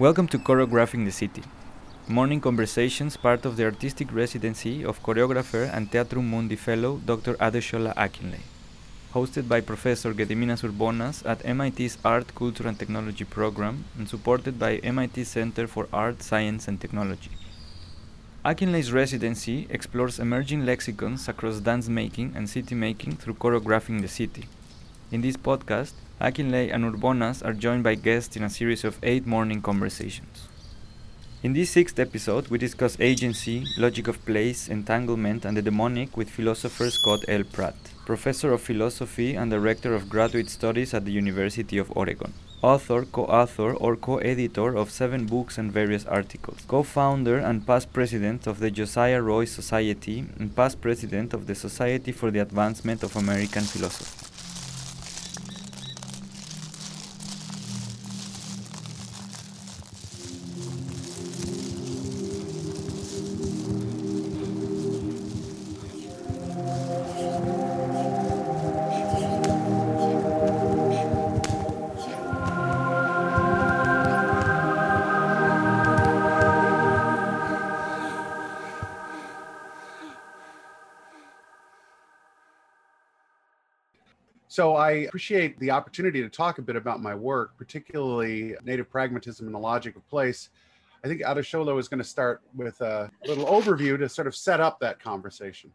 Welcome to Choreographing the City, morning conversations part of the artistic residency of choreographer and Theatrum Mundi fellow Dr. Adesola Akinleye, hosted by Professor Gediminas Urbonas at MIT's Art, Culture and Technology program and supported by MIT Center for Art, Science and Technology. Akinleye's residency explores emerging lexicons across dance making and city making through choreographing the city. In this podcast, Akinleye and Urbonas are joined by guests in a series of eight morning conversations. In this sixth episode, we discuss agency, logic of place, entanglement, and the demonic with philosopher Scott L. Pratt, professor of philosophy and director of graduate studies at the University of Oregon, author, co author, or co editor of seven books and various articles, co founder and past president of the Josiah Royce Society, and past president of the Society for the Advancement of American Philosophy. So I appreciate the opportunity to talk a bit about my work, particularly native pragmatism and the logic of place. I think Adesola is going to start with a little overview to sort of set up that conversation.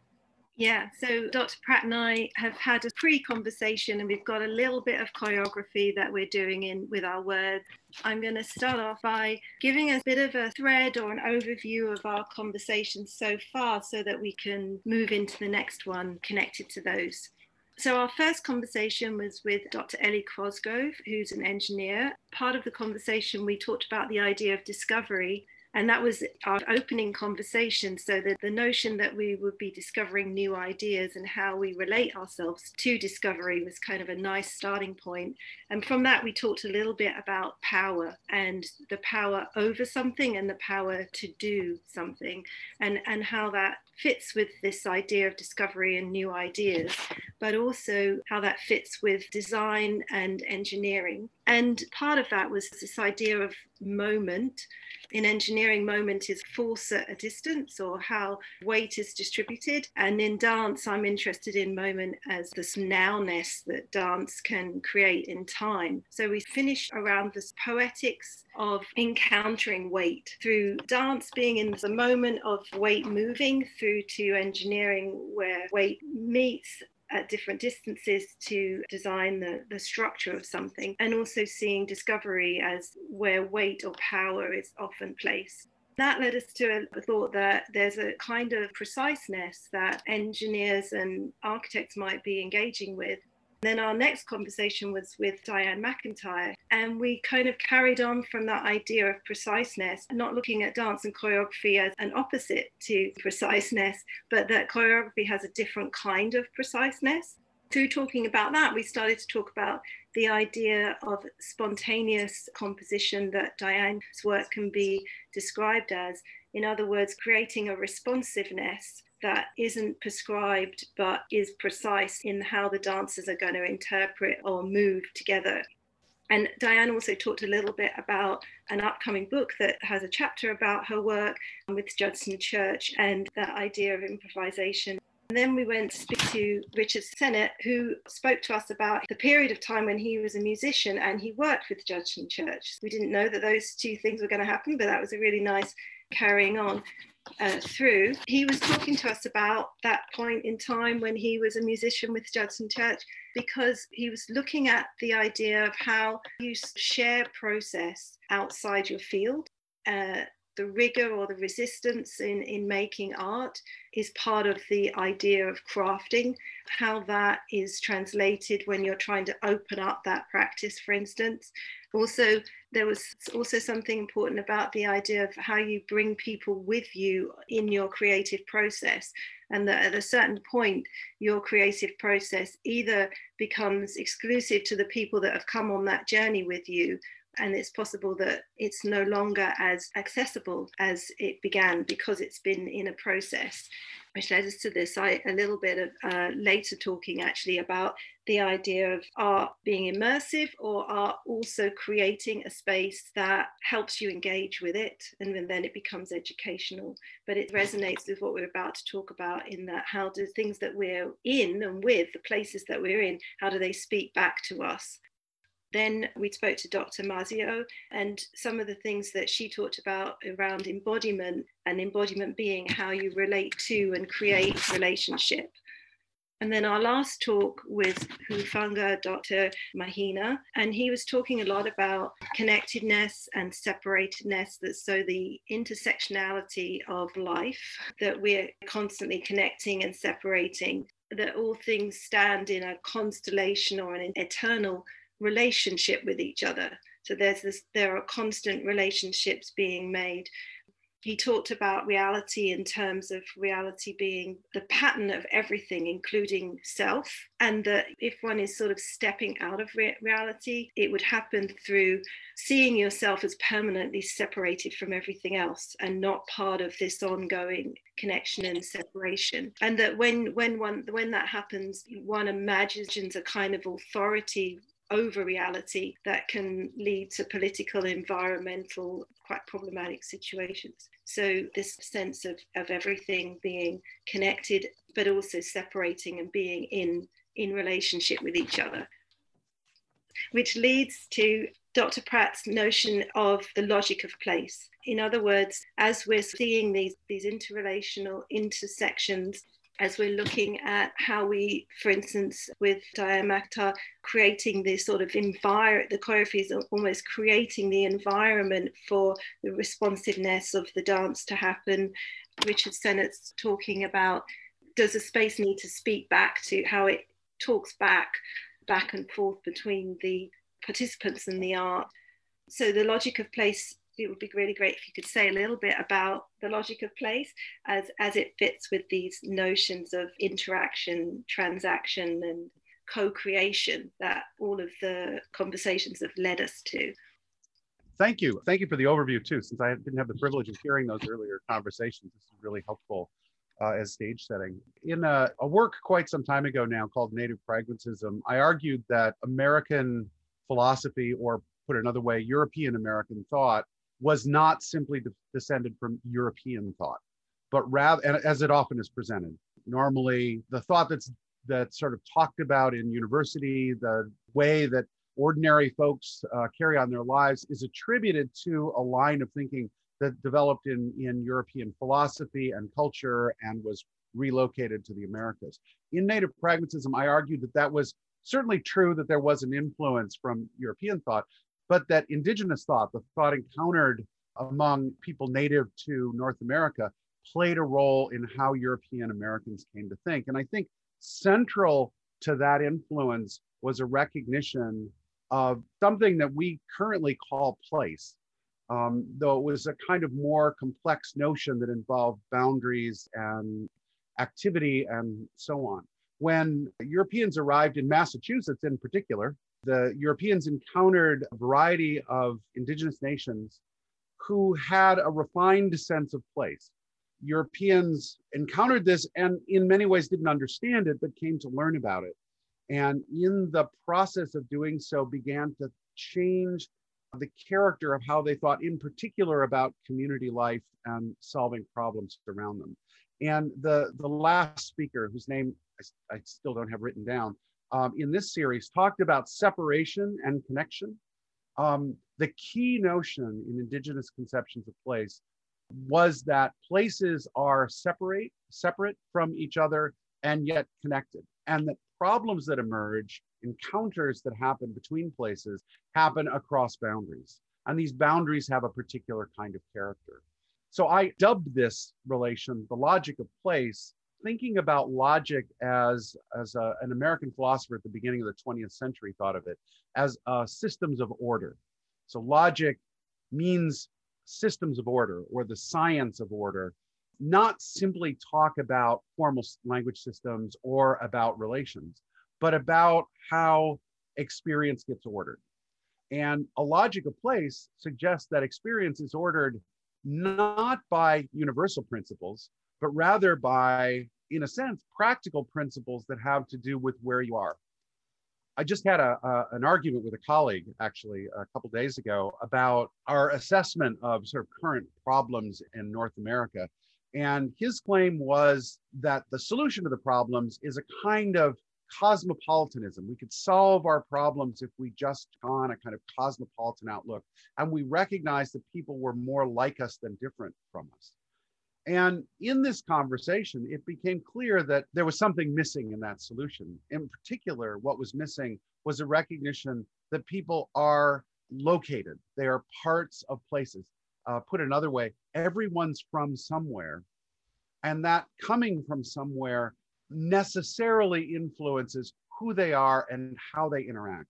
Yeah, so Dr. Pratt and I have had a pre conversation and we've got a little bit of choreography that we're doing in with our words. I'm going to start off by giving a bit of a thread or an overview of our conversation so far so that we can move into the next one connected to those. So, our first conversation was with Dr. Ellie Cosgrove, who's an engineer. Part of the conversation, we talked about the idea of discovery and that was our opening conversation. So the notion that we would be discovering new ideas and how we relate ourselves to discovery was kind of a nice starting point. And from that, we talked a little bit about power and the power over something and the power to do something and, and how that fits with this idea of discovery and new ideas, but also how that fits with design and engineering. And part of that was this idea of moment in engineering, moment is force at a distance or how weight is distributed. And in dance, I'm interested in moment as this nowness that dance can create in time. So we finish around this poetics of encountering weight through dance being in the moment of weight moving through to engineering where weight meets at different distances to design the, the structure of something, and also seeing discovery as where weight or power is often placed. That led us to a thought that there's a kind of preciseness that engineers and architects might be engaging with then our next conversation was with Dianne McIntyre, and we kind of carried on from that idea of preciseness, not looking at dance and choreography as an opposite to preciseness, but that choreography has a different kind of preciseness. Through talking about that, we started to talk about the idea of spontaneous composition that Dianne's work can be described as. In other words, creating a responsiveness that isn't prescribed but is precise in how the dancers are going to interpret or move together. And Dianne also talked a little bit about an upcoming book that has a chapter about her work with Judson Church and that idea of improvisation. And then we went to speak to Richard Sennett, who spoke to us about the period of time when he was a musician and he worked with Judson Church. We didn't know that those two things were going to happen, but that was a really nice carrying on uh, through, he was talking to us about that point in time when he was a musician with Judson Church, because he was looking at the idea of how you share process outside your field. Uh, the rigor or the resistance in, in making art is part of the idea of crafting, how that is translated when you're trying to open up that practice, for instance. Also, there was also something important about the idea of how you bring people with you in your creative process. And that at a certain point your creative process either becomes exclusive to the people that have come on that journey with you and it's possible that it's no longer as accessible as it began because it's been in a process. Which led us to this I, a little bit of uh, later talking actually about the idea of art being immersive or art also creating a space that helps you engage with it and then it becomes educational but it resonates with what we're about to talk about in that how do things that we're in and with the places that we're in how do they speak back to us then we spoke to Dr. Mazio and some of the things that she talked about around embodiment and embodiment being how you relate to and create relationship. And then our last talk with Hufanga, Dr. Mahina, and he was talking a lot about connectedness and separatedness. That so the intersectionality of life, that we're constantly connecting and separating, that all things stand in a constellation or an eternal relationship with each other. So there's this, there are constant relationships being made. He talked about reality in terms of reality being the pattern of everything, including self, and that if one is sort of stepping out of re- reality, it would happen through seeing yourself as permanently separated from everything else and not part of this ongoing connection and separation. And that when when one when that happens, one imagines a kind of authority over reality that can lead to political, environmental, quite problematic situations. So, this sense of, of everything being connected, but also separating and being in, in relationship with each other. Which leads to Dr. Pratt's notion of the logic of place. In other words, as we're seeing these, these interrelational intersections as we're looking at how we, for instance, with Dianne creating this sort of environment, the choreography is almost creating the environment for the responsiveness of the dance to happen. Richard Sennett's talking about does a space need to speak back to how it talks back, back and forth between the participants and the art. So the logic of place it would be really great if you could say a little bit about the logic of place as, as it fits with these notions of interaction, transaction, and co creation that all of the conversations have led us to. Thank you. Thank you for the overview, too. Since I didn't have the privilege of hearing those earlier conversations, this is really helpful uh, as stage setting. In a, a work quite some time ago now called Native Pragmatism, I argued that American philosophy, or put another way, European American thought, was not simply de- descended from European thought, but rather, as it often is presented, normally the thought that's that's sort of talked about in university, the way that ordinary folks uh, carry on their lives is attributed to a line of thinking that developed in, in European philosophy and culture and was relocated to the Americas. In native pragmatism, I argued that that was certainly true that there was an influence from European thought, but that indigenous thought, the thought encountered among people native to North America, played a role in how European Americans came to think. And I think central to that influence was a recognition of something that we currently call place, um, though it was a kind of more complex notion that involved boundaries and activity and so on. When Europeans arrived in Massachusetts, in particular, the Europeans encountered a variety of indigenous nations who had a refined sense of place. Europeans encountered this and in many ways didn't understand it, but came to learn about it. And in the process of doing so, began to change the character of how they thought, in particular, about community life and solving problems around them. And the, the last speaker, whose name I, I still don't have written down, um, in this series talked about separation and connection. Um, the key notion in indigenous conceptions of place was that places are separate, separate from each other and yet connected, and that problems that emerge, encounters that happen between places, happen across boundaries. And these boundaries have a particular kind of character. So I dubbed this relation the logic of place thinking about logic as, as a, an American philosopher at the beginning of the 20th century thought of it as uh, systems of order. So logic means systems of order or the science of order, not simply talk about formal language systems or about relations, but about how experience gets ordered. And a logic of place suggests that experience is ordered not by universal principles, but rather by, in a sense, practical principles that have to do with where you are. I just had a, a, an argument with a colleague actually a couple days ago about our assessment of sort of current problems in North America. And his claim was that the solution to the problems is a kind of cosmopolitanism. We could solve our problems if we just on a kind of cosmopolitan outlook and we recognize that people were more like us than different from us. And in this conversation, it became clear that there was something missing in that solution. In particular, what was missing was a recognition that people are located, they are parts of places. Uh, put another way, everyone's from somewhere. And that coming from somewhere necessarily influences who they are and how they interact.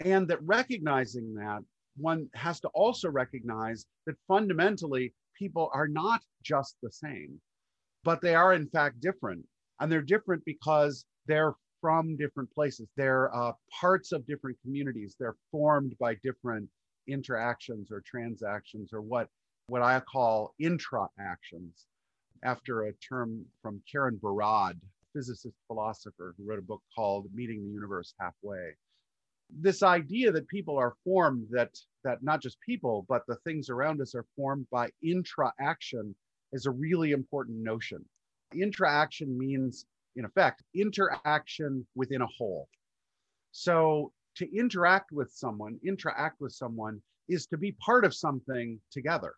And that recognizing that, one has to also recognize that fundamentally people are not just the same, but they are in fact different. And they're different because they're from different places. They're uh, parts of different communities. They're formed by different interactions or transactions or what, what I call intra-actions after a term from Karen Barad, physicist philosopher who wrote a book called Meeting the Universe Halfway. This idea that people are formed, that, that not just people, but the things around us are formed by intra-action is a really important notion. Intra-action means, in effect, interaction within a whole. So to interact with someone, interact with someone is to be part of something together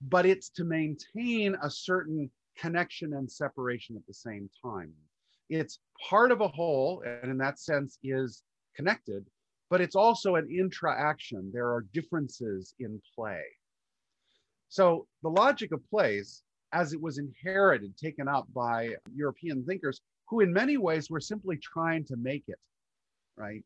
but it's to maintain a certain connection and separation at the same time. It's part of a whole, and in that sense is connected, but it's also an intra-action. There are differences in play. So the logic of place, as it was inherited, taken up by European thinkers, who in many ways were simply trying to make it, right?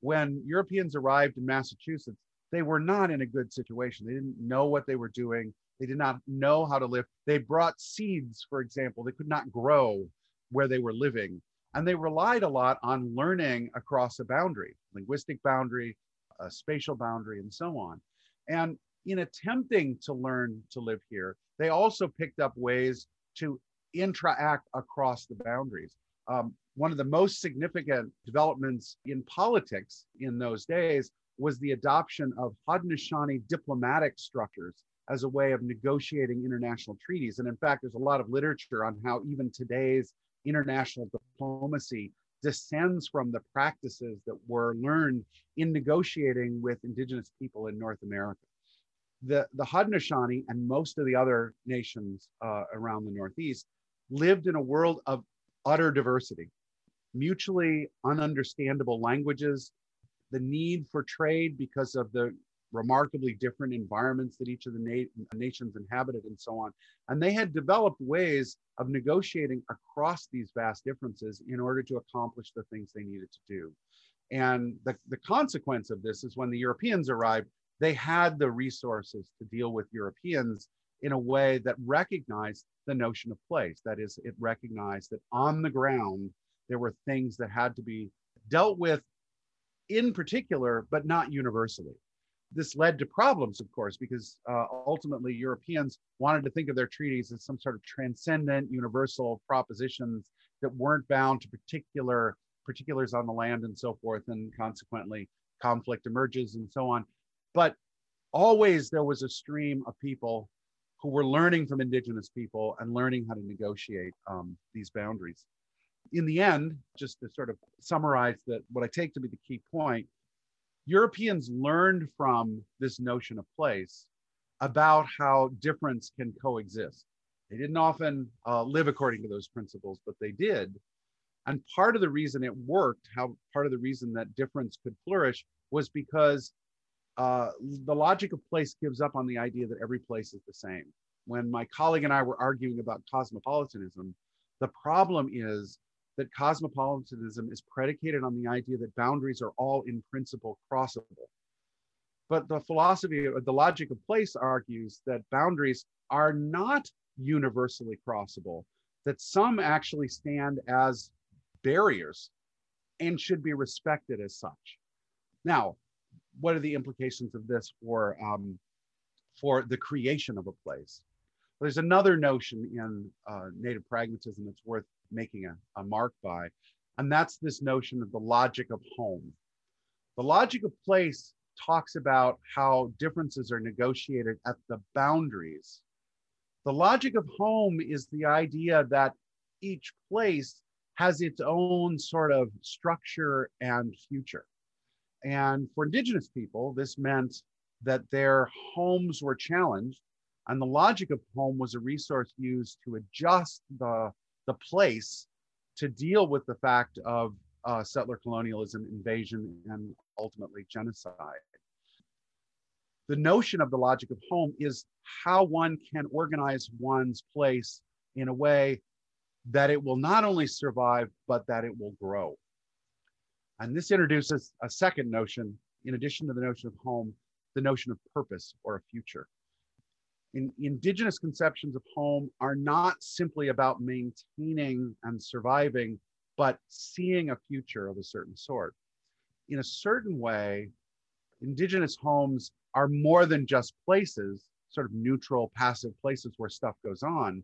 When Europeans arrived in Massachusetts, they were not in a good situation. They didn't know what they were doing. They did not know how to live. They brought seeds, for example, they could not grow where they were living. And they relied a lot on learning across a boundary, linguistic boundary, a spatial boundary, and so on. And in attempting to learn to live here, they also picked up ways to interact across the boundaries. Um, one of the most significant developments in politics in those days was the adoption of Haudenosaunee diplomatic structures as a way of negotiating international treaties. And in fact, there's a lot of literature on how even today's international diplomacy descends from the practices that were learned in negotiating with indigenous people in North America. The, the Haudenosaunee and most of the other nations uh, around the Northeast lived in a world of utter diversity, mutually ununderstandable languages, the need for trade because of the remarkably different environments that each of the na- nations inhabited and so on. And they had developed ways of negotiating across these vast differences in order to accomplish the things they needed to do. And the, the consequence of this is when the Europeans arrived, they had the resources to deal with Europeans in a way that recognized the notion of place. That is, it recognized that on the ground, there were things that had to be dealt with in particular, but not universally this led to problems, of course, because uh, ultimately Europeans wanted to think of their treaties as some sort of transcendent, universal propositions that weren't bound to particular particulars on the land and so forth, and consequently conflict emerges and so on. But always there was a stream of people who were learning from indigenous people and learning how to negotiate um, these boundaries. In the end, just to sort of summarize that, what I take to be the key point Europeans learned from this notion of place about how difference can coexist. They didn't often uh, live according to those principles, but they did. And part of the reason it worked, how part of the reason that difference could flourish was because uh, the logic of place gives up on the idea that every place is the same. When my colleague and I were arguing about cosmopolitanism, the problem is that cosmopolitanism is predicated on the idea that boundaries are all in principle crossable. But the philosophy, the logic of place argues that boundaries are not universally crossable, that some actually stand as barriers and should be respected as such. Now, what are the implications of this for um, for the creation of a place? There's another notion in uh, native pragmatism that's worth making a, a mark by, and that's this notion of the logic of home. The logic of place talks about how differences are negotiated at the boundaries. The logic of home is the idea that each place has its own sort of structure and future. And for Indigenous people, this meant that their homes were challenged, and the logic of home was a resource used to adjust the, the place to deal with the fact of uh, settler colonialism, invasion, and ultimately genocide. The notion of the logic of home is how one can organize one's place in a way that it will not only survive, but that it will grow. And this introduces a second notion, in addition to the notion of home, the notion of purpose or a future. In, indigenous conceptions of home are not simply about maintaining and surviving, but seeing a future of a certain sort. In a certain way, indigenous homes are more than just places, sort of neutral, passive places where stuff goes on,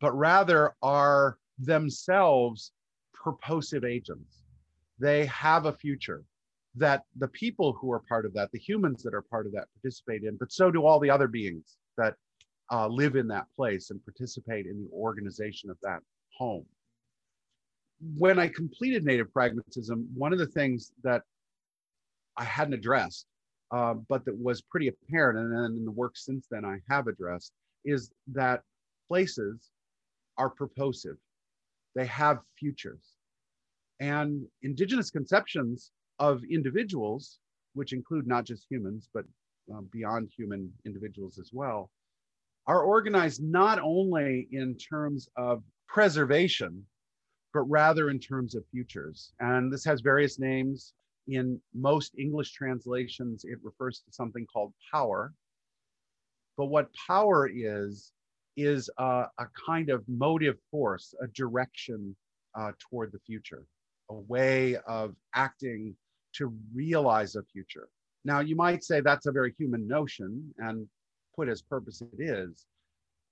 but rather are themselves purposive agents. They have a future that the people who are part of that, the humans that are part of that, participate in, but so do all the other beings that uh, live in that place and participate in the organization of that home. When I completed Native Pragmatism, one of the things that I hadn't addressed, uh, but that was pretty apparent, and then in the work since then I have addressed, is that places are purposive they have futures. And indigenous conceptions of individuals, which include not just humans, but um, beyond human individuals as well, are organized not only in terms of preservation, but rather in terms of futures. And this has various names. In most English translations, it refers to something called power. But what power is, is a, a kind of motive force, a direction uh, toward the future, a way of acting to realize a future. Now, you might say that's a very human notion, and put as purpose it is.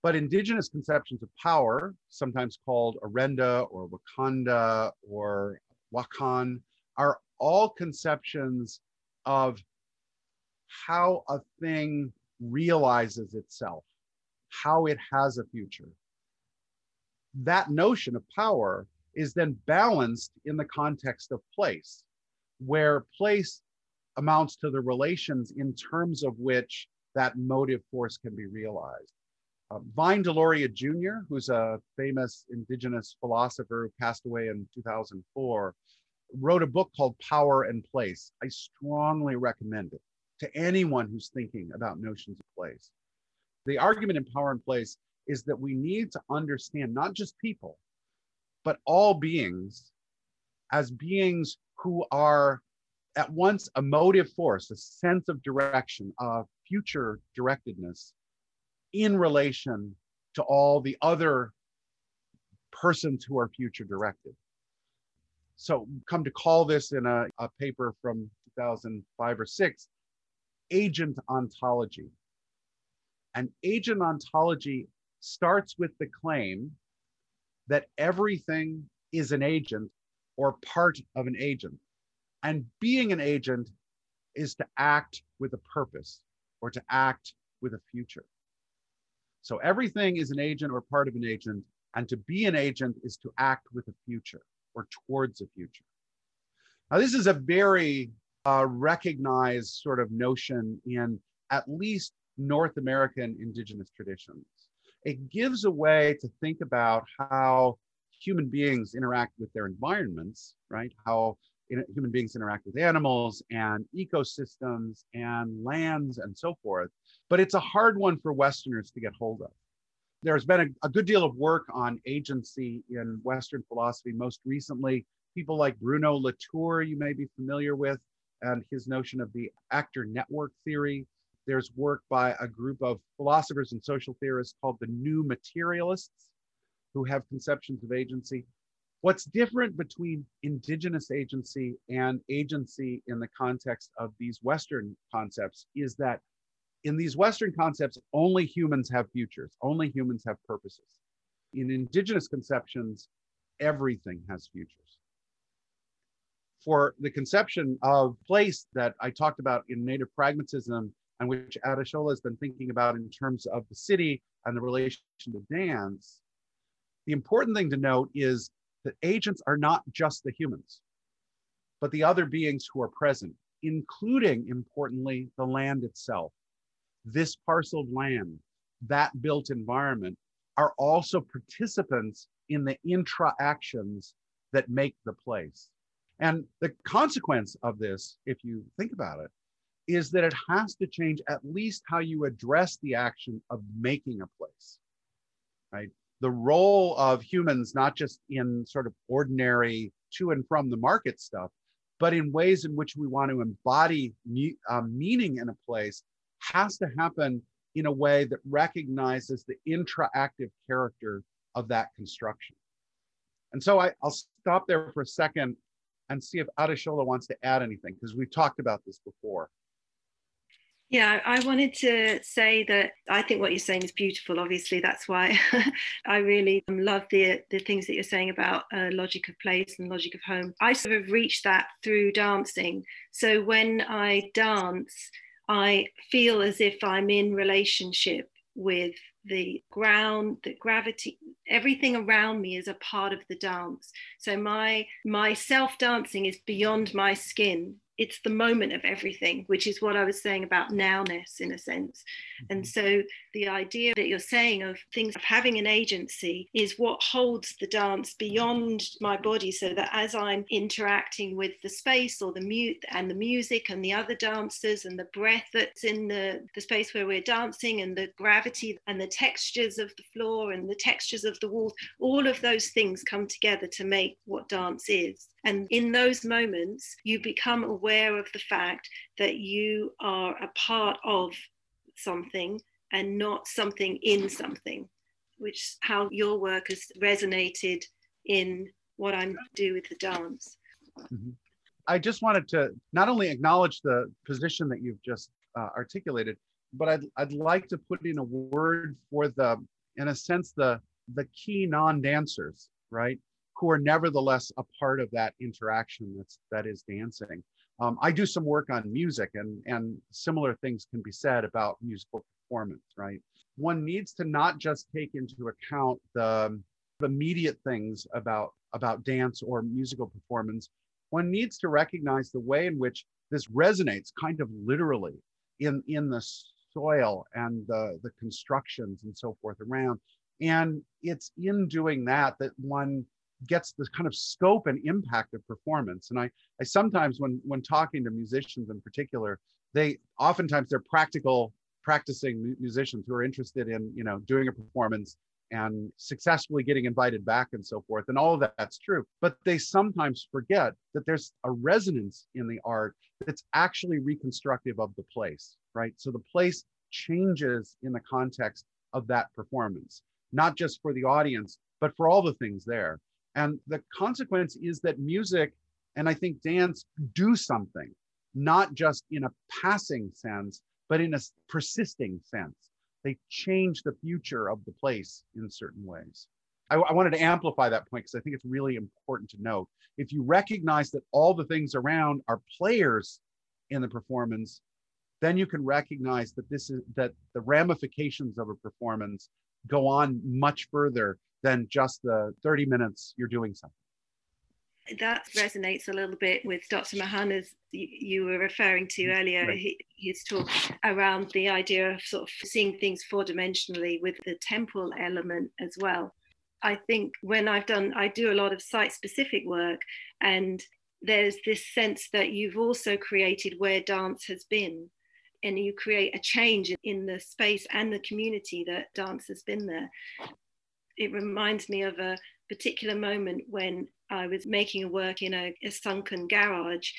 But indigenous conceptions of power, sometimes called Orenda or Wakanda or Wakan, are all conceptions of how a thing realizes itself how it has a future. That notion of power is then balanced in the context of place, where place amounts to the relations in terms of which that motive force can be realized. Uh, Vine Deloria Jr., who's a famous indigenous philosopher who passed away in 2004, wrote a book called Power and Place. I strongly recommend it to anyone who's thinking about notions of place. The argument in Power and Place is that we need to understand not just people, but all beings as beings who are at once a motive force, a sense of direction, a future directedness in relation to all the other persons who are future directed. So, come to call this in a, a paper from 2005 or six agent ontology. And agent ontology starts with the claim that everything is an agent or part of an agent. And being an agent is to act with a purpose or to act with a future. So everything is an agent or part of an agent. And to be an agent is to act with a future or towards a future. Now, this is a very uh, recognized sort of notion in at least North American indigenous traditions. It gives a way to think about how human beings interact with their environments, right? How human beings interact with animals and ecosystems and lands and so forth. But it's a hard one for Westerners to get hold of. There's been a, a good deal of work on agency in Western philosophy. Most recently, people like Bruno Latour, you may be familiar with, and his notion of the actor network theory. There's work by a group of philosophers and social theorists called the New Materialists, who have conceptions of agency. What's different between indigenous agency and agency in the context of these Western concepts is that in these Western concepts, only humans have futures, only humans have purposes. In indigenous conceptions, everything has futures. For the conception of place that I talked about in native pragmatism and which Adesola has been thinking about in terms of the city and the relation to dance, the important thing to note is that agents are not just the humans, but the other beings who are present, including, importantly, the land itself. This parcel of land, that built environment, are also participants in the intra-actions that make the place. And the consequence of this, if you think about it, is that it has to change at least how you address the action of making a place, right? The role of humans, not just in sort of ordinary to and from the market stuff, but in ways in which we want to embody me, uh, meaning in a place, has to happen in a way that recognizes the intraactive character of that construction. And so I, will stop there for a second and see if Adesola wants to add anything, because we've talked about this before. Yeah, I wanted to say that I think what you're saying is beautiful. Obviously, that's why I really love the the things that you're saying about uh, logic of place and logic of home. I sort of reached that through dancing. So when I dance, I feel as if I'm in relationship with the ground the gravity everything around me is a part of the dance so my my self dancing is beyond my skin it's the moment of everything, which is what I was saying about nowness in a sense. And mm-hmm. so the idea that you're saying of things of having an agency is what holds the dance beyond my body so that as I'm interacting with the space or the mute and the music and the other dancers and the breath that's in the, the space where we're dancing and the gravity and the textures of the floor and the textures of the walls, all of those things come together to make what dance is. And in those moments, you become aware of the fact that you are a part of something and not something in something, which is how your work has resonated in what I do with the dance. Mm-hmm. I just wanted to not only acknowledge the position that you've just uh, articulated, but I'd, I'd like to put in a word for the, in a sense, the, the key non-dancers, right? Who are nevertheless a part of that interaction that's that is dancing. Um, I do some work on music, and and similar things can be said about musical performance. Right, one needs to not just take into account the, the immediate things about about dance or musical performance. One needs to recognize the way in which this resonates, kind of literally, in in the soil and the the constructions and so forth around. And it's in doing that that one gets the kind of scope and impact of performance. And I, I sometimes when when talking to musicians in particular, they oftentimes they're practical practicing musicians who are interested in you know doing a performance and successfully getting invited back and so forth. And all of that, that's true. But they sometimes forget that there's a resonance in the art that's actually reconstructive of the place right? So the place changes in the context of that performance not just for the audience but for all the things there and the consequence is that music and I think dance do something, not just in a passing sense, but in a persisting sense. They change the future of the place in certain ways. I, I wanted to amplify that point because I think it's really important to note. If you recognize that all the things around are players in the performance, then you can recognize that this is that the ramifications of a performance go on much further than just the 30 minutes you're doing something. That resonates a little bit with Dr. Mahina's you were referring to mm, earlier, right. his talk around the idea of sort of seeing things four dimensionally with the temporal element as well. I think when I've done, I do a lot of site specific work, and there's this sense that you've also created where dance has been and you create a change in the space and the community that dance has been there it reminds me of a particular moment when I was making a work in a, a sunken garage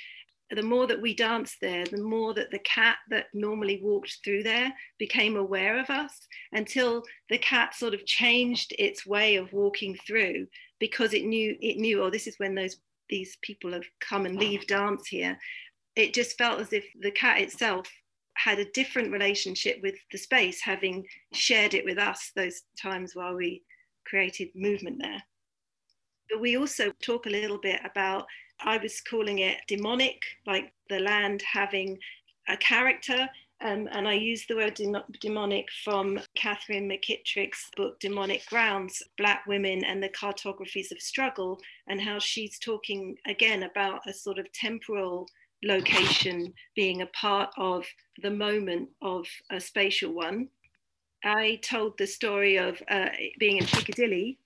the more that we danced there, the more that the cat that normally walked through there became aware of us until the cat sort of changed its way of walking through because it knew it knew, oh, this is when those these people have come and leave dance here. It just felt as if the cat itself had a different relationship with the space, having shared it with us those times while we created movement there. But we also talk a little bit about I was calling it demonic, like the land having a character. Um, and I use the word de- demonic from Catherine McKittrick's book, Demonic Grounds Black Women and the Cartographies of Struggle, and how she's talking again about a sort of temporal location being a part of the moment of a spatial one. I told the story of uh, being in Piccadilly.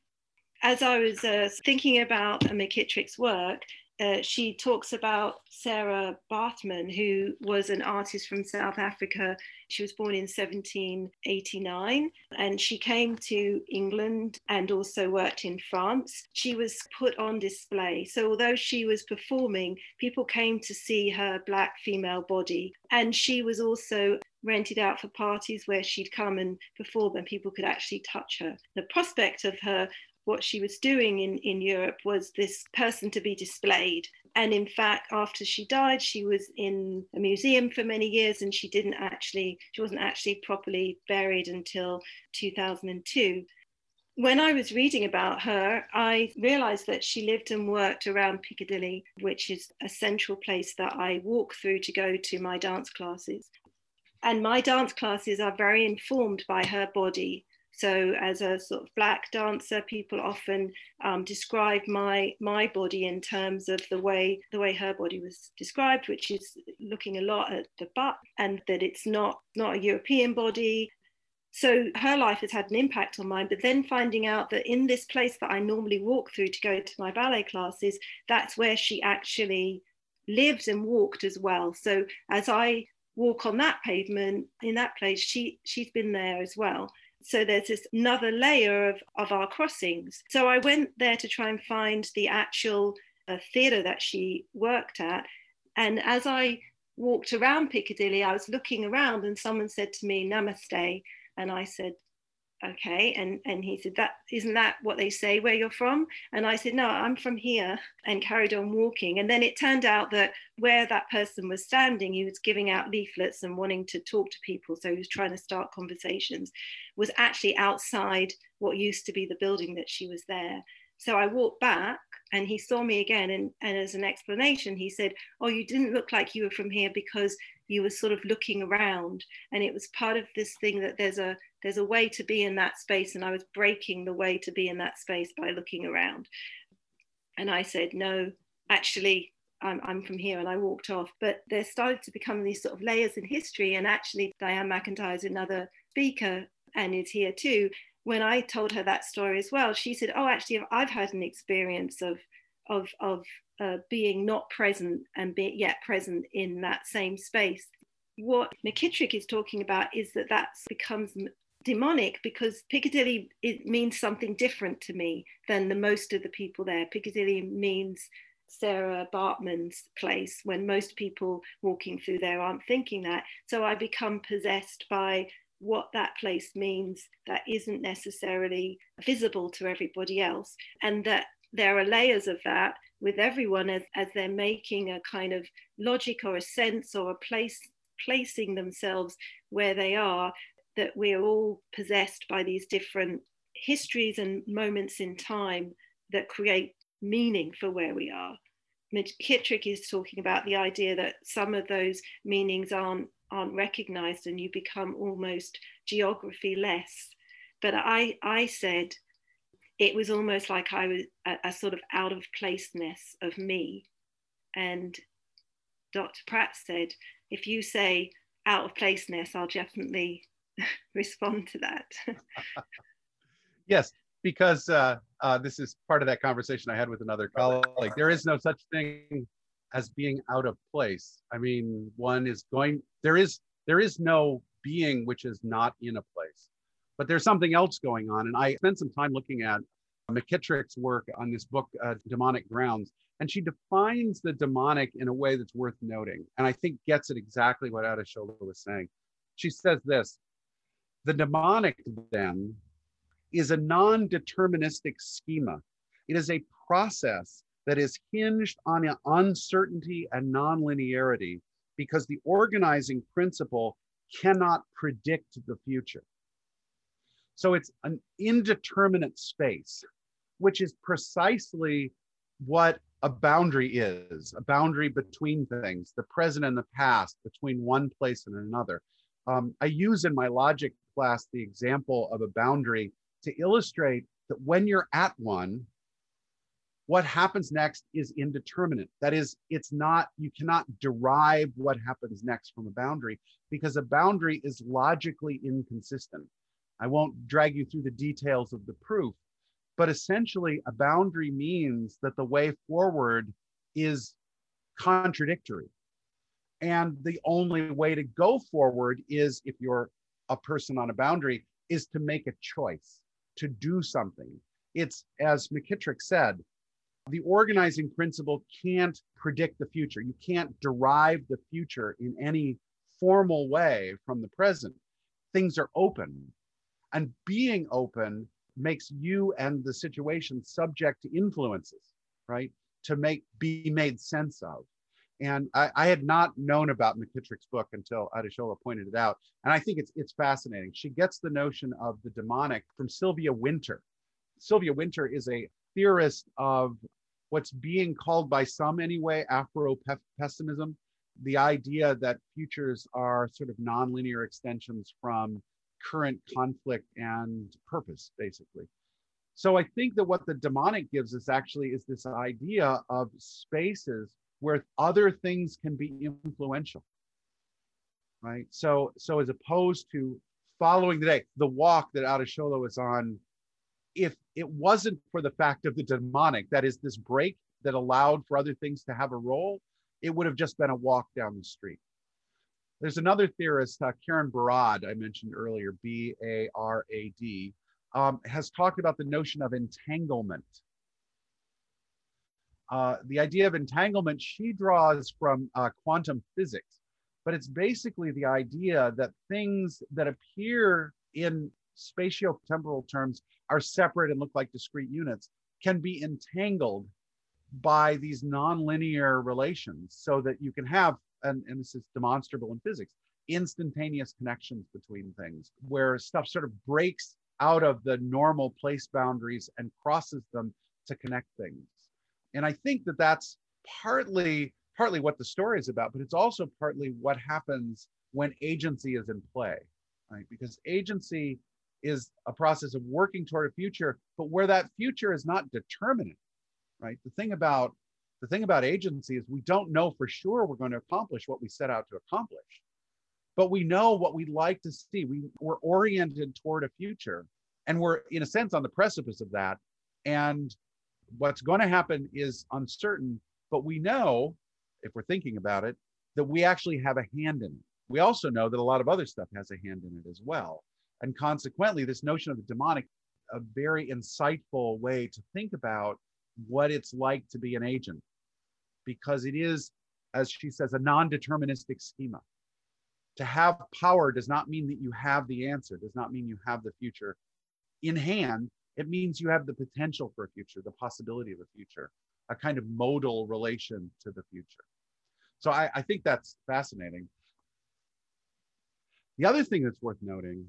As I was uh, thinking about McKittrick's work, uh, she talks about Sarah Baartman, who was an artist from South Africa. She was born in 1789 and she came to England and also worked in France. She was put on display. So, although she was performing, people came to see her Black female body. And she was also rented out for parties where she'd come and perform and people could actually touch her. The prospect of her what she was doing in, in Europe was this person to be displayed. And in fact, after she died, she was in a museum for many years and she didn't actually, she wasn't actually properly buried until 2002. When I was reading about her, I realized that she lived and worked around Piccadilly, which is a central place that I walk through to go to my dance classes. And my dance classes are very informed by her body so as a sort of black dancer, people often um, describe my my body in terms of the way the way her body was described, which is looking a lot at the butt, and that it's not not a European body. So her life has had an impact on mine. But then finding out that in this place that I normally walk through to go to my ballet classes, that's where she actually lived and walked as well. So as I walk on that pavement in that place, she she's been there as well. So there's this another layer of, of our crossings. So I went there to try and find the actual uh, theatre that she worked at. And as I walked around Piccadilly, I was looking around and someone said to me, Namaste. And I said, okay and and he said that isn't that what they say where you're from? And i said no i'm from here and carried on walking. And then it turned out that where that person was standing he was giving out leaflets and wanting to talk to people. So he was trying to start conversations was actually outside what used to be the building that she was there. So i walked back and he saw me again and, and as an explanation he said oh you didn't look like you were from here because you were sort of looking around. And it was part of this thing that there's a there's a way to be in that space and i was breaking the way to be in that space by looking around. And i said no actually I'm, I'm from here and i walked off. But there started to become these sort of layers in history and actually dianne mcintyre is another speaker and is here too. When i told her that story as well she said oh actually i've had an experience of of of uh, being not present and be yet present in that same space. What mckittrick is talking about is that that becomes demonic because Piccadilly it means something different to me than the most of the people there. Piccadilly means Sarah Baartman's place when most people walking through there aren't thinking that. So I become possessed by what that place means that isn't necessarily visible to everybody else. And that there are layers of that with everyone as, as they're making a kind of logic or a sense or a place placing themselves where they are that we're all possessed by these different histories and moments in time that create meaning for where we are. McKittrick is talking about the idea that some of those meanings aren't, aren't recognized and you become almost geography less. But I, I said it was almost like I was a, a sort of out of placeness of me. And Dr. Pratt said, if you say out of placeness, I'll definitely respond to that. yes, because uh, uh, this is part of that conversation I had with another colleague. There is no such thing as being out of place. I mean, one is going. There is there is no being which is not in a place, but there's something else going on. And I spent some time looking at McKittrick's work on this book, uh, Demonic Grounds, and she defines the demonic in a way that's worth noting, and I think gets at exactly what Adesola was saying. She says this the demonic, then, is a non deterministic schema. It is a process that is hinged on uncertainty and nonlinearity because the organizing principle cannot predict the future. So it's an indeterminate space, which is precisely what a boundary is a boundary between things, the present and the past, between one place and another. Um, I use in my logic class the example of a boundary to illustrate that when you're at one, what happens next is indeterminate. That is, it's not, you cannot derive what happens next from a boundary because a boundary is logically inconsistent. I won't drag you through the details of the proof, but essentially, a boundary means that the way forward is contradictory. And the only way to go forward is if you're a person on a boundary, is to make a choice, to do something. It's as McKittrick said, the organizing principle can't predict the future. You can't derive the future in any formal way from the present. Things are open. And being open makes you and the situation subject to influences, right? To make be made sense of. And I, I, had not known about McKittrick's book until Adesola pointed it out. And I think it's it's fascinating. She gets the notion of the demonic from Sylvia Wynter. Sylvia Wynter is a theorist of what's being called by some anyway Afro-pessimism, the idea that futures are sort of nonlinear extensions from current conflict and purpose, basically. So I think that what the demonic gives us actually is this idea of spaces where other things can be influential. Right. So so as opposed to following the day, the walk that Adesola was on if it wasn't for the fact of the demonic, that is this break that allowed for other things to have a role, it would have just been a walk down the street. There's another theorist, uh, Karen Barad, I mentioned earlier, B A R A D, um, has talked about the notion of entanglement. Uh, the idea of entanglement she draws from uh, quantum physics, but it's basically the idea that things that appear in spatiotemporal terms are separate and look like discrete units can be entangled by these nonlinear relations so that you can have and, and this is demonstrable in physics instantaneous connections between things where stuff sort of breaks out of the normal place boundaries and crosses them to connect things and i think that that's partly partly what the story is about but it's also partly what happens when agency is in play right because agency is a process of working toward a future, but where that future is not determinate, right? The thing about the thing about agency is we don't know for sure we're going to accomplish what we set out to accomplish, but we know what we'd like to see. We, we're oriented toward a future, and we're in a sense on the precipice of that. And what's going to happen is uncertain, but we know, if we're thinking about it, that we actually have a hand in it. We also know that a lot of other stuff has a hand in it as well. And consequently, this notion of the demonic, a very insightful way to think about what it's like to be an agent, because it is, as she says, a non deterministic schema. To have power does not mean that you have the answer, does not mean you have the future in hand. It means you have the potential for a future, the possibility of a future, a kind of modal relation to the future. So I, I think that's fascinating. The other thing that's worth noting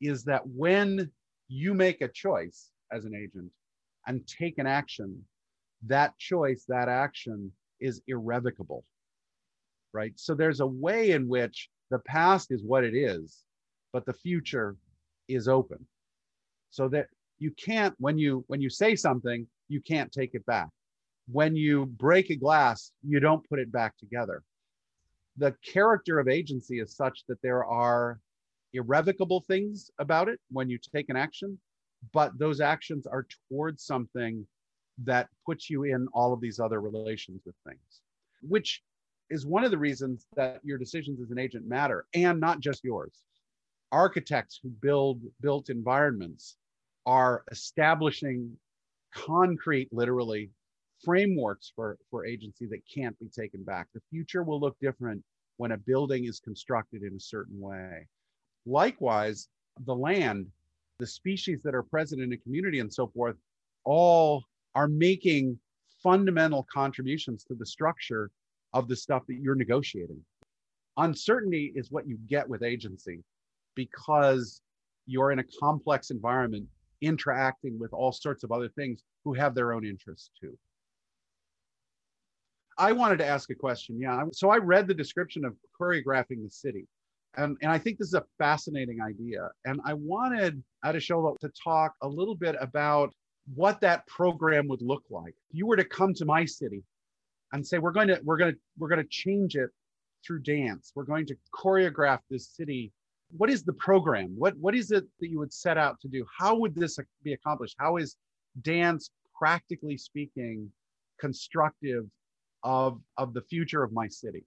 is that when you make a choice as an agent and take an action, that choice, that action is irrevocable, right? So there's a way in which the past is what it is, but the future is open. So that you can't, when you when you say something, you can't take it back. When you break a glass, you don't put it back together. The character of agency is such that there are irrevocable things about it when you take an action, but those actions are towards something that puts you in all of these other relations with things, which is one of the reasons that your decisions as an agent matter, and not just yours. Architects who build built environments are establishing concrete, literally, frameworks for, for agency that can't be taken back. The future will look different when a building is constructed in a certain way. Likewise, the land, the species that are present in a community and so forth, all are making fundamental contributions to the structure of the stuff that you're negotiating. Uncertainty is what you get with agency because you're in a complex environment interacting with all sorts of other things who have their own interests too. I wanted to ask a question. Yeah. So I read the description of choreographing the city. And, and I think this is a fascinating idea. And I wanted Adesola to talk a little bit about what that program would look like. If you were to come to my city and say, we're going to, we're going to, we're going to change it through dance. We're going to choreograph this city. What is the program? What, what is it that you would set out to do? How would this be accomplished? How is dance, practically speaking, constructive of of the future of my city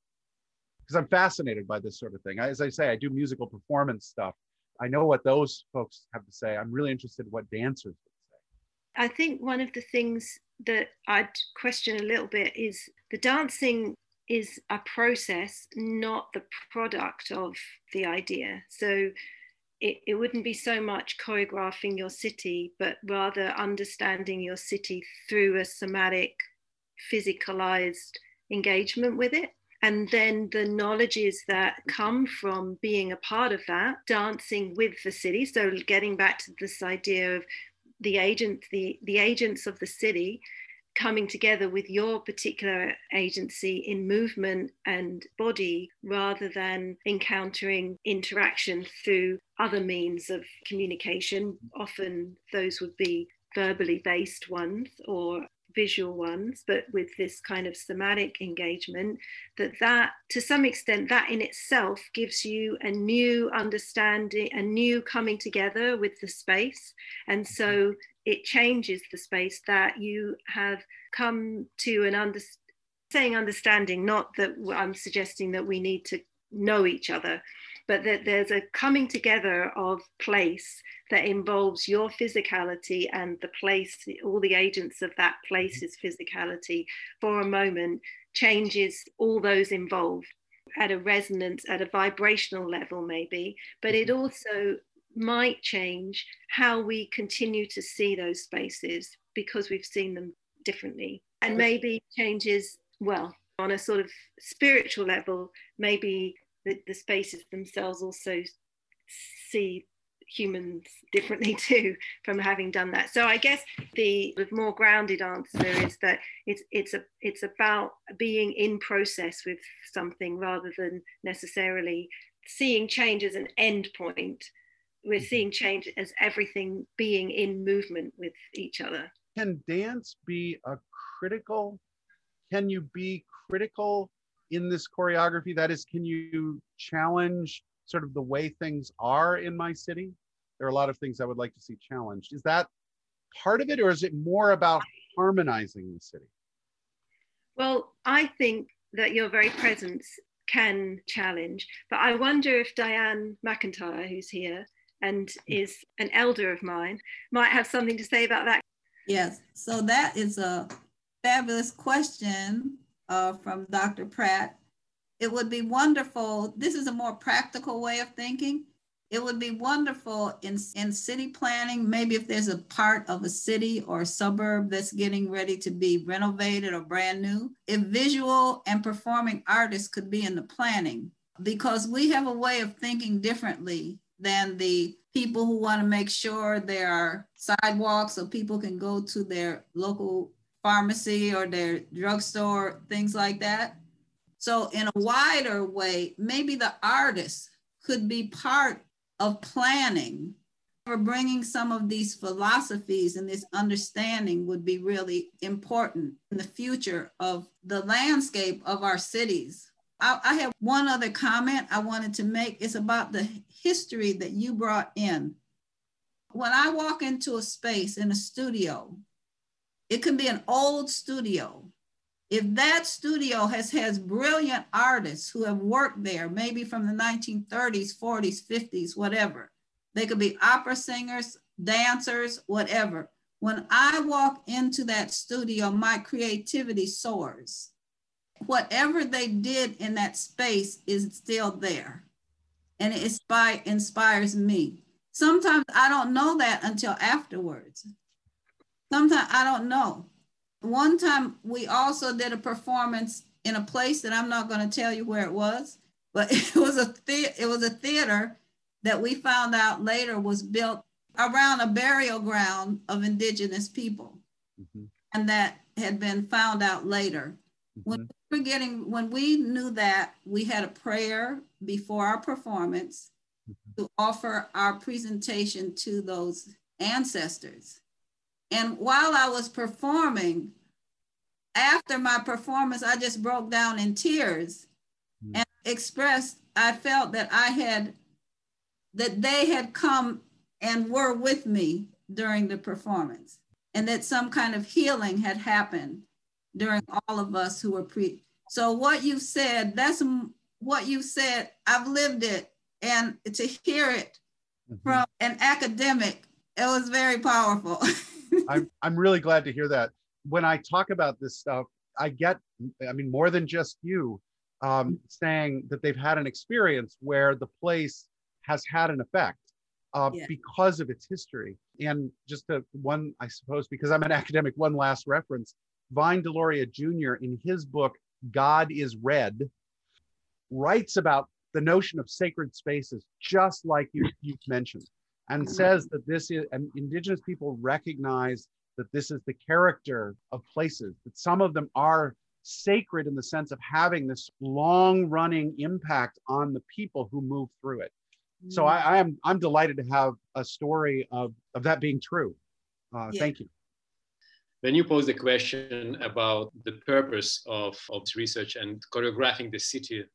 because i'm fascinated by this sort of thing as i say i do musical performance stuff i know what those folks have to say i'm really interested in what dancers would say i think one of the things that i'd question a little bit is the dancing is a process not the product of the idea so it, it wouldn't be so much choreographing your city, but rather understanding your city through a somatic physicalized engagement with it. And then the knowledges that come from being a part of that, dancing with the city. So getting back to this idea of the agent, the, the agents of the city coming together with your particular agency in movement and body rather than encountering interaction through other means of communication. Often those would be verbally based ones or visual ones but with this kind of somatic engagement that that to some extent that in itself gives you a new understanding a new coming together with the space and so mm-hmm. It changes the space that you have come to an under saying understanding not that i'm suggesting that we need to know each other but that there's a coming together of place that involves your physicality and the place, all the agents of that place's physicality for a moment changes all those involved at a resonance, at a vibrational level, maybe, but it mm-hmm. also might change how we continue to see those spaces because we've seen them differently. And maybe changes well on a sort of spiritual level maybe the, the spaces themselves also see humans differently too from having done that. So i guess the, the more grounded answer is that it's it's a it's about being in process with something rather than necessarily seeing change as an end point we're mm-hmm. seeing change as everything being in movement with each other can dance be a critical can you be critical in this choreography? That is, can you challenge sort of the way things are in my city? There are a lot of things I would like to see challenged. Is that part of it, or is it more about harmonizing the city? Well, I think that your very presence can challenge, but I wonder if Dianne McIntyre, who's here and is an elder of mine, might have something to say about that. Yes, so that is a fabulous question uh, from Dr. Pratt. It would be wonderful. This is a more practical way of thinking. It would be wonderful in, in city planning, maybe if there's a part of a city or a suburb that's getting ready to be renovated or brand new, if visual and performing artists could be in the planning, because we have a way of thinking differently than the people who want to make sure there are sidewalks so people can go to their local pharmacy or their drugstore, things like that. So, in a wider way, maybe the artist could be part of planning or bringing some of these philosophies and this understanding would be really important in the future of the landscape of our cities. I, I have one other comment I wanted to make. It's about the history that you brought in. When I walk into a space in a studio, it can be an old studio. If that studio has has brilliant artists who have worked there, maybe from the 1930s, 40s, 50s, whatever. They could be opera singers, dancers, whatever. When I walk into that studio, my creativity soars. Whatever they did in that space is still there. And it inspire, inspires me. Sometimes I don't know that until afterwards. Sometimes I don't know. One time we also did a performance in a place that I'm not going to tell you where it was, but it was a the- it was a theater that we found out later was built around a burial ground of indigenous people mm-hmm. and that had been found out later. When we were getting when we knew that we had a prayer before our performance mm-hmm. to offer our presentation to those ancestors and while i was performing after my performance i just broke down in tears mm-hmm. and expressed i felt that i had that they had come and were with me during the performance and that some kind of healing had happened during all of us who were pre so what you've said that's what you said i've lived it and to hear it mm-hmm. from an academic it was very powerful I'm, I'm really glad to hear that when i talk about this stuff i get i mean more than just you um, saying that they've had an experience where the place has had an effect uh, yeah. because of its history. And just a, one, I suppose, because I'm an academic, one last reference. Vine Deloria Jr., in his book, God is Red, writes about the notion of sacred spaces, just like you, you've mentioned, and mm-hmm. says that this is, and indigenous people recognize that this is the character of places, that some of them are sacred in the sense of having this long running impact on the people who move through it so I, I, am I'm delighted to have a story of, of that being true. Uh, yeah. Thank you. When you pose the question about the purpose of, of this research and choreographing the city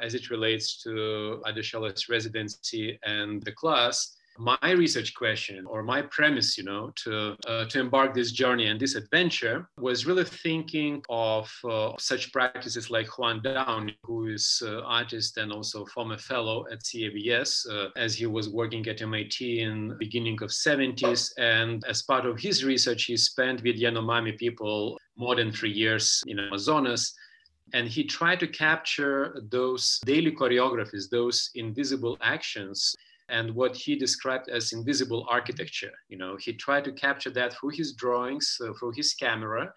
as it relates to Adesola's residency and the class, my research question or my premise you know to uh, to embark this journey and this adventure was really thinking of uh, such practices like Juan Downey, who is uh, artist and also former fellow at CAVS uh, as he was working at MIT in beginning of 70s and as part of his research he spent with Yanomami people more than 3 years in Amazonas. And he tried to capture those daily choreographies, those invisible actions and what he described as invisible architecture. You know, he tried to capture that through his drawings, uh, through his camera,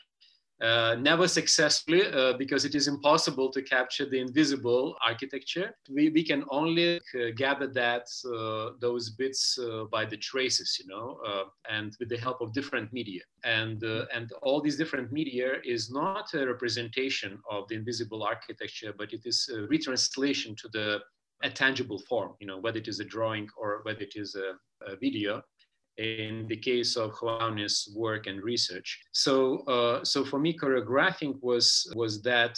uh, never successfully uh, because it is impossible to capture the invisible architecture. We, we can only uh, gather that uh, those bits uh, by the traces, you know, and with the help of different media. And and all these different media is not a representation of the invisible architecture, but it is a retranslation to the a tangible form, you know, whether it is a drawing or whether it is a, a video in the case of Juan's work and research. So, uh, so for me, choreographing was was that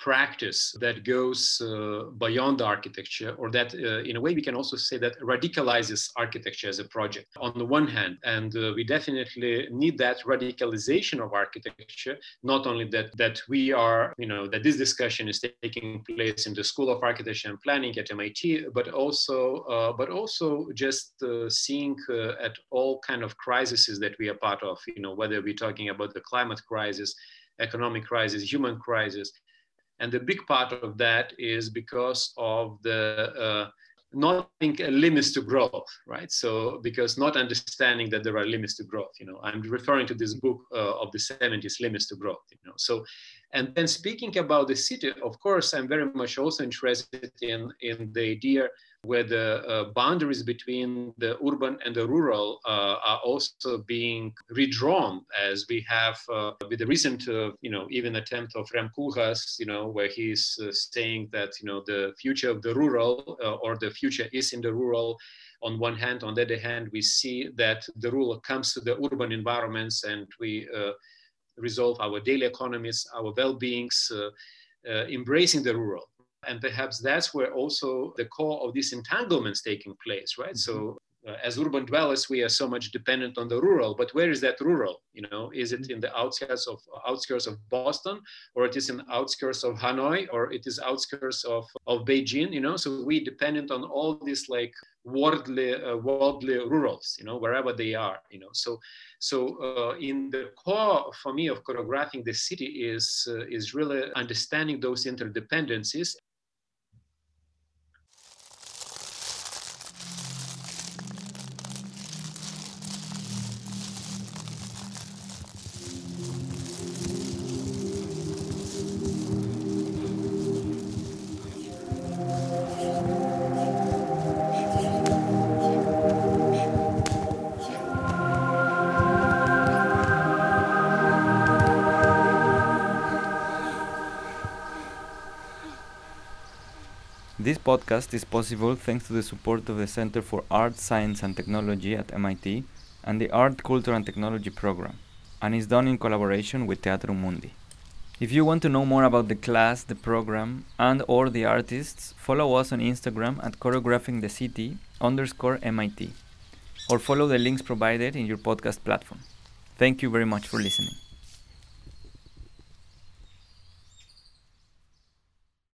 practice that goes uh, beyond architecture, or that uh, in a way we can also say that radicalizes architecture as a project on the one hand. And uh, we definitely need that radicalization of architecture, not only that, that we are, you know, that this discussion is taking place in the School of Architecture and Planning at MIT, but also, uh, but also just uh, seeing uh, at all kind of crises that we are part of, you know, whether we're talking about the climate crisis, economic crisis, human crisis, and the big part of that is because of the uh, not think limits to growth, right? So because not understanding that there are limits to growth, you know, I'm referring to this book uh, of the 70s, Limits to Growth, you know. So, and then speaking about the city, of course, I'm very much also interested in, in the idea where the uh, boundaries between the urban and the rural uh, are also being redrawn as we have uh, with the recent, uh, you know, even attempt of Rem Koolhaas, you know, where he's uh, saying that, you know, the future of the rural uh, or the future is in the rural on one hand. On the other hand, we see that the rural comes to the urban environments and we resolve our daily economies, our well-beings, embracing the rural and perhaps that's where also the core of these entanglements taking place right mm-hmm. so uh, as urban dwellers, we are so much dependent on the rural. But where is that rural? You know, is it in the outskirts of outskirts of Boston, or it is in outskirts of Hanoi, or it is outskirts of of Beijing? You know, so we dependent on all these like worldly uh, worldly rurals. You know, wherever they are. You know, so so uh, in the core for me of choreographing the city is uh, is really understanding those interdependencies podcast is possible thanks to the support of the Center for Art, Science and Technology at MIT and the Art, Culture and Technology program, and is done in collaboration with Theatrum Mundi. If you want to know more about the class, the program, and or the artists, follow us on Instagram at choreographingthecity underscore MIT, or follow the links provided in your podcast platform. Thank you very much for listening.